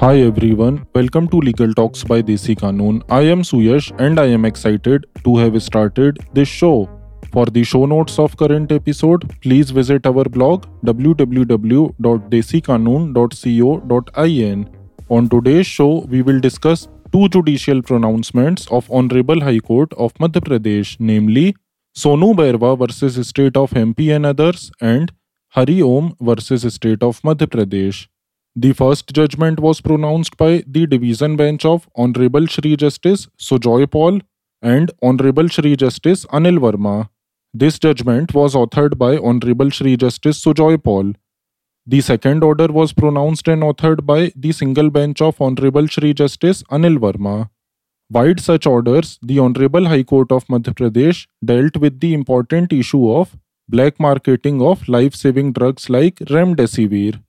Hi everyone, welcome to Legal Talks by Desi Kanoon. I am Suyash and I am excited to have started this show. For the show notes of current episode, please visit our blog www.desikanoon.co.in. On today's show, we will discuss two judicial pronouncements of Honorable High Court of Madhya Pradesh, namely Sonu Bairwa versus State of MP and others and Hari Om versus State of Madhya Pradesh. The first judgment was pronounced by the division bench of Honorable Shri Justice Sujoy Paul and Honorable Shri Justice Anil Verma. This judgment was authored by Honorable Shri Justice Sujoy Paul. The second order was pronounced and authored by the single bench of Honorable Shri Justice Anil Verma. Vide such orders, the Honorable High Court of Madhya Pradesh dealt with the important issue of black marketing of life saving drugs like remdesivir.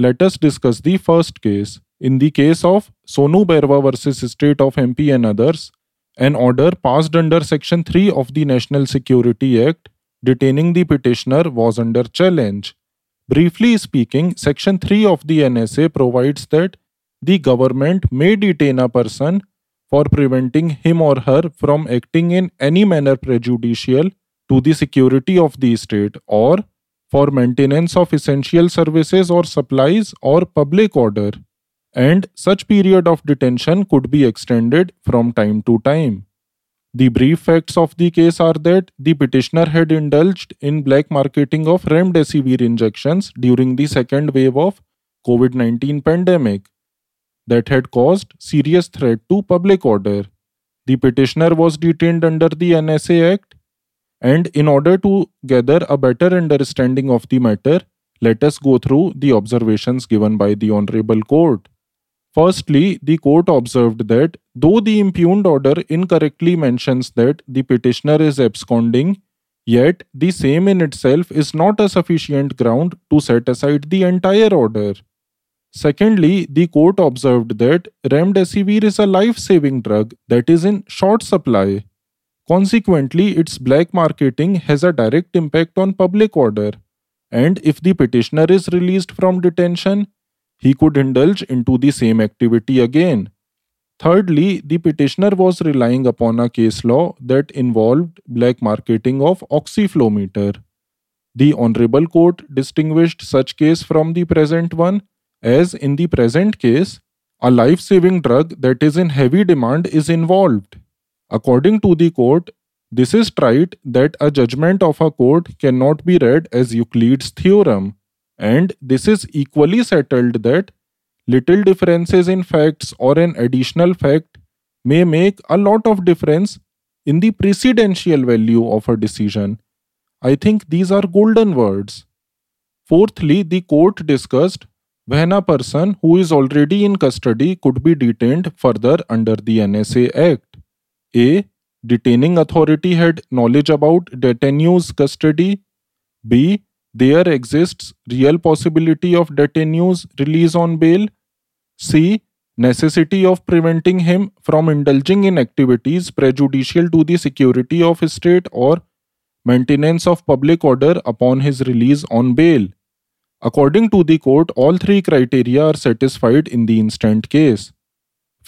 Let us discuss the first case. In the case of Sonu Bairwa versus State of MP and others, an order passed under Section 3 of the National Security Act detaining the petitioner was under challenge. Briefly speaking, Section 3 of the NSA provides that the government may detain a person for preventing him or her from acting in any manner prejudicial to the security of the state or for maintenance of essential services or supplies or public order, and such period of detention could be extended from time to time. The brief facts of the case are that the petitioner had indulged in black marketing of remdesivir injections during the second wave of COVID-19 pandemic that had caused serious threat to public order. The petitioner was detained under the NSA Act and in order to gather a better understanding of the matter, let us go through the observations given by the Honorable Court. Firstly, the court observed that though the impugned order incorrectly mentions that the petitioner is absconding, yet the same in itself is not a sufficient ground to set aside the entire order. Secondly, the court observed that remdesivir is a life saving drug that is in short supply Consequently, its black marketing has a direct impact on public order, and if the petitioner is released from detention, he could indulge into the same activity again. Thirdly, the petitioner was relying upon a case law that involved black marketing of oxyflometer. The Honorable Court distinguished such case from the present one, as in the present case, a life saving drug that is in heavy demand is involved. According to the court, this is trite that a judgment of a court cannot be read as Euclid's theorem, and this is equally settled that little differences in facts or an additional fact may make a lot of difference in the precedential value of a decision. I think these are golden words. Fourthly, the court discussed when a person who is already in custody could be detained further under the NSA Act. A. Detaining authority had knowledge about detainee's custody. B. There exists real possibility of detainee's release on bail. C. Necessity of preventing him from indulging in activities prejudicial to the security of state or maintenance of public order upon his release on bail. According to the court, all three criteria are satisfied in the instant case.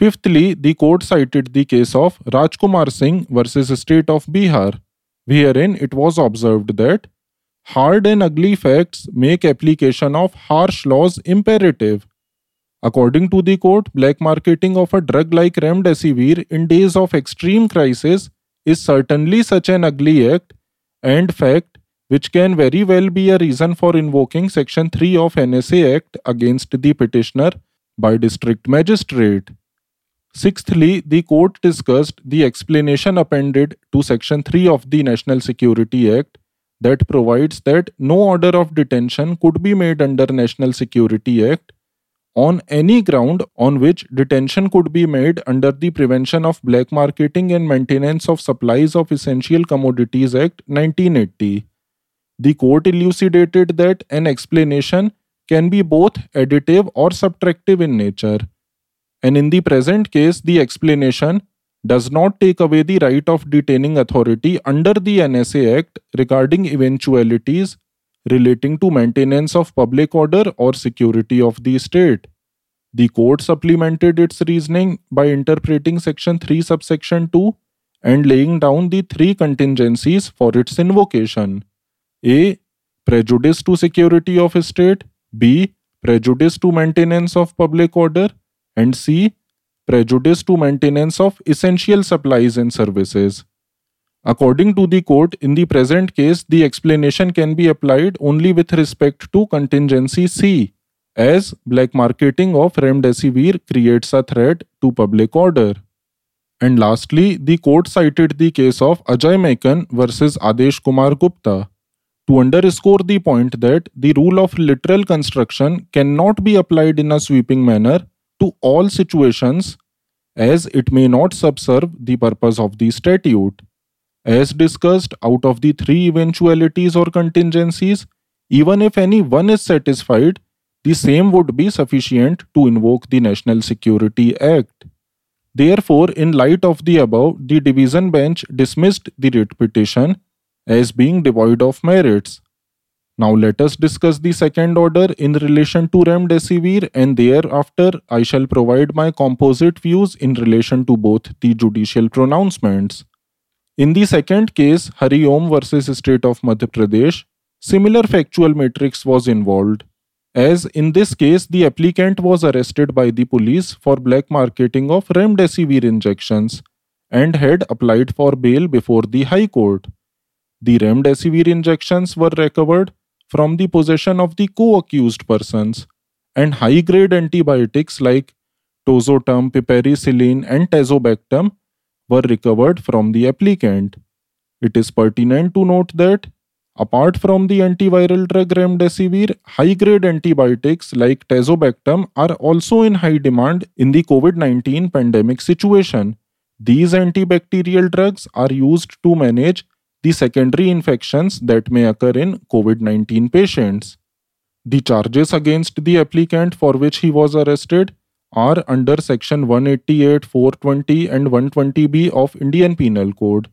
Fifthly, the court cited the case of Rajkumar Singh versus State of Bihar, wherein it was observed that hard and ugly facts make application of harsh laws imperative. According to the court, black marketing of a drug like remdesivir in days of extreme crisis is certainly such an ugly act and fact which can very well be a reason for invoking section 3 of NSA Act against the petitioner by district magistrate. Sixthly, the court discussed the explanation appended to Section 3 of the National Security Act that provides that no order of detention could be made under National Security Act on any ground on which detention could be made under the Prevention of Black Marketing and Maintenance of Supplies of Essential Commodities Act 1980. The court elucidated that an explanation can be both additive or subtractive in nature and in the present case, the explanation does not take away the right of detaining authority under the NSA Act regarding eventualities relating to maintenance of public order or security of the state. The court supplemented its reasoning by interpreting section 3 subsection 2 and laying down the three contingencies for its invocation. A. Prejudice to security of state. B. Prejudice to maintenance of public order. And C. Prejudice to maintenance of essential supplies and services. According to the court, in the present case, the explanation can be applied only with respect to contingency C, as black marketing of remdesivir creates a threat to public order. And lastly, the court cited the case of Ajay Maken versus Adesh Kumar Gupta to underscore the point that the rule of literal construction cannot be applied in a sweeping manner to all situations as it may not subserve the purpose of the statute. As discussed, out of the three eventualities or contingencies, even if any one is satisfied, the same would be sufficient to invoke the National Security Act. Therefore, in light of the above, the division bench dismissed the writ petition as being devoid of merits. Now let us discuss the second order in relation to remdesivir and thereafter I shall provide my composite views in relation to both the judicial pronouncements. In the second case, Hari Om versus State of Madhya Pradesh, similar factual matrix was involved as in this case the applicant was arrested by the police for black marketing of remdesivir injections and had applied for bail before the high court the remdesivir injections were recovered from the possession of the co-accused persons and high grade antibiotics like tozotone piperacillin and tazobactam were recovered from the applicant it is pertinent to note that Apart from the antiviral drug remdesivir, high-grade antibiotics like tazobactam are also in high demand in the COVID-19 pandemic situation. These antibacterial drugs are used to manage the secondary infections that may occur in COVID-19 patients. The charges against the applicant for which he was arrested are under section 188, 420 and 120B of Indian Penal Code.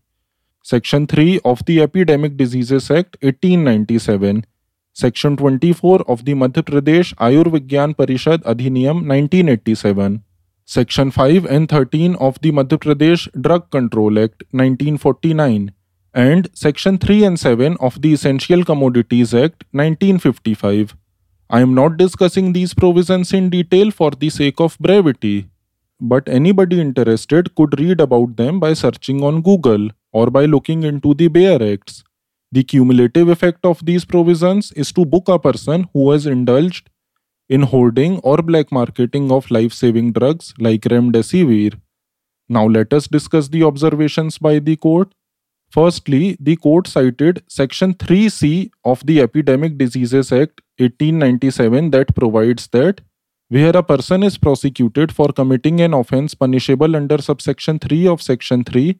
Section 3 of the Epidemic Diseases Act 1897, Section 24 of the Madhya Pradesh Ayurvigyan Parishad Adhiniyam 1987, Section 5 and 13 of the Madhya Pradesh Drug Control Act 1949, and Section 3 and 7 of the Essential Commodities Act 1955. I am not discussing these provisions in detail for the sake of brevity, but anybody interested could read about them by searching on Google or by looking into the Bare Acts. The cumulative effect of these provisions is to book a person who has indulged in hoarding or black marketing of life saving drugs like remdesivir. Now let us discuss the observations by the court. Firstly, the court cited Section 3C of the Epidemic Diseases Act 1897 that provides that where a person is prosecuted for committing an offense punishable under subsection 3 of section 3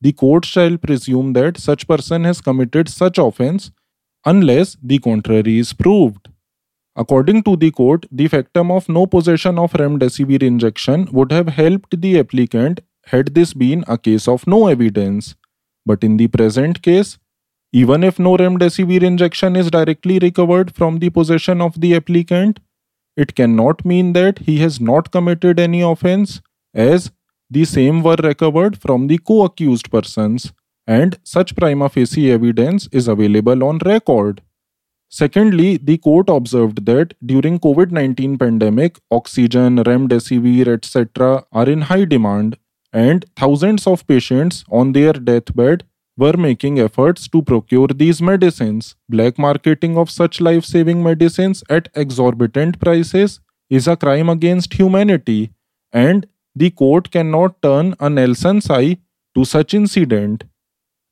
the court shall presume that such person has committed such offense unless the contrary is proved. According to the court, the factum of no possession of remdesivir injection would have helped the applicant had this been a case of no evidence. But in the present case, even if no remdesivir injection is directly recovered from the possession of the applicant, it cannot mean that he has not committed any offense, as the same were recovered from the co-accused persons and such prima facie evidence is available on record. Secondly, the court observed that during COVID-19 pandemic, oxygen, remdesivir, etc. are in high demand and thousands of patients on their deathbed were making efforts to procure these medicines. Black marketing of such life-saving medicines at exorbitant prices is a crime against humanity and the court cannot turn a Nelson's eye to such incident.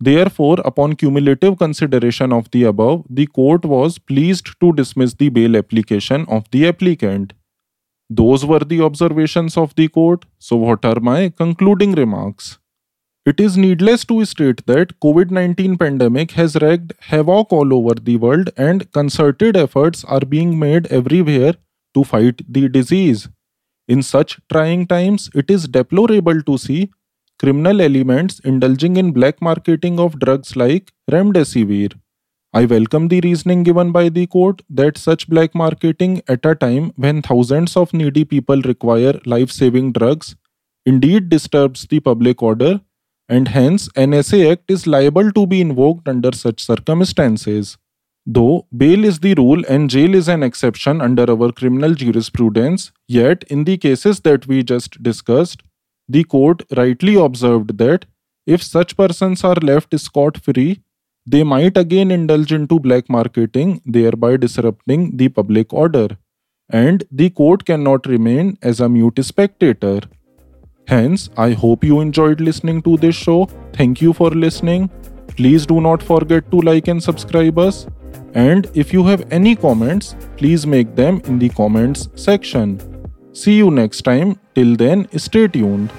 Therefore, upon cumulative consideration of the above, the court was pleased to dismiss the bail application of the applicant. Those were the observations of the court, so what are my concluding remarks? It is needless to state that COVID-19 pandemic has wreaked havoc all over the world and concerted efforts are being made everywhere to fight the disease. In such trying times, it is deplorable to see criminal elements indulging in black marketing of drugs like remdesivir. I welcome the reasoning given by the court that such black marketing at a time when thousands of needy people require life saving drugs indeed disturbs the public order and hence NSA Act is liable to be invoked under such circumstances. Though bail is the rule and jail is an exception under our criminal jurisprudence, yet in the cases that we just discussed, the court rightly observed that if such persons are left scot free, they might again indulge into black marketing, thereby disrupting the public order. And the court cannot remain as a mute spectator. Hence, I hope you enjoyed listening to this show. Thank you for listening. Please do not forget to like and subscribe us. And if you have any comments, please make them in the comments section. See you next time. Till then, stay tuned.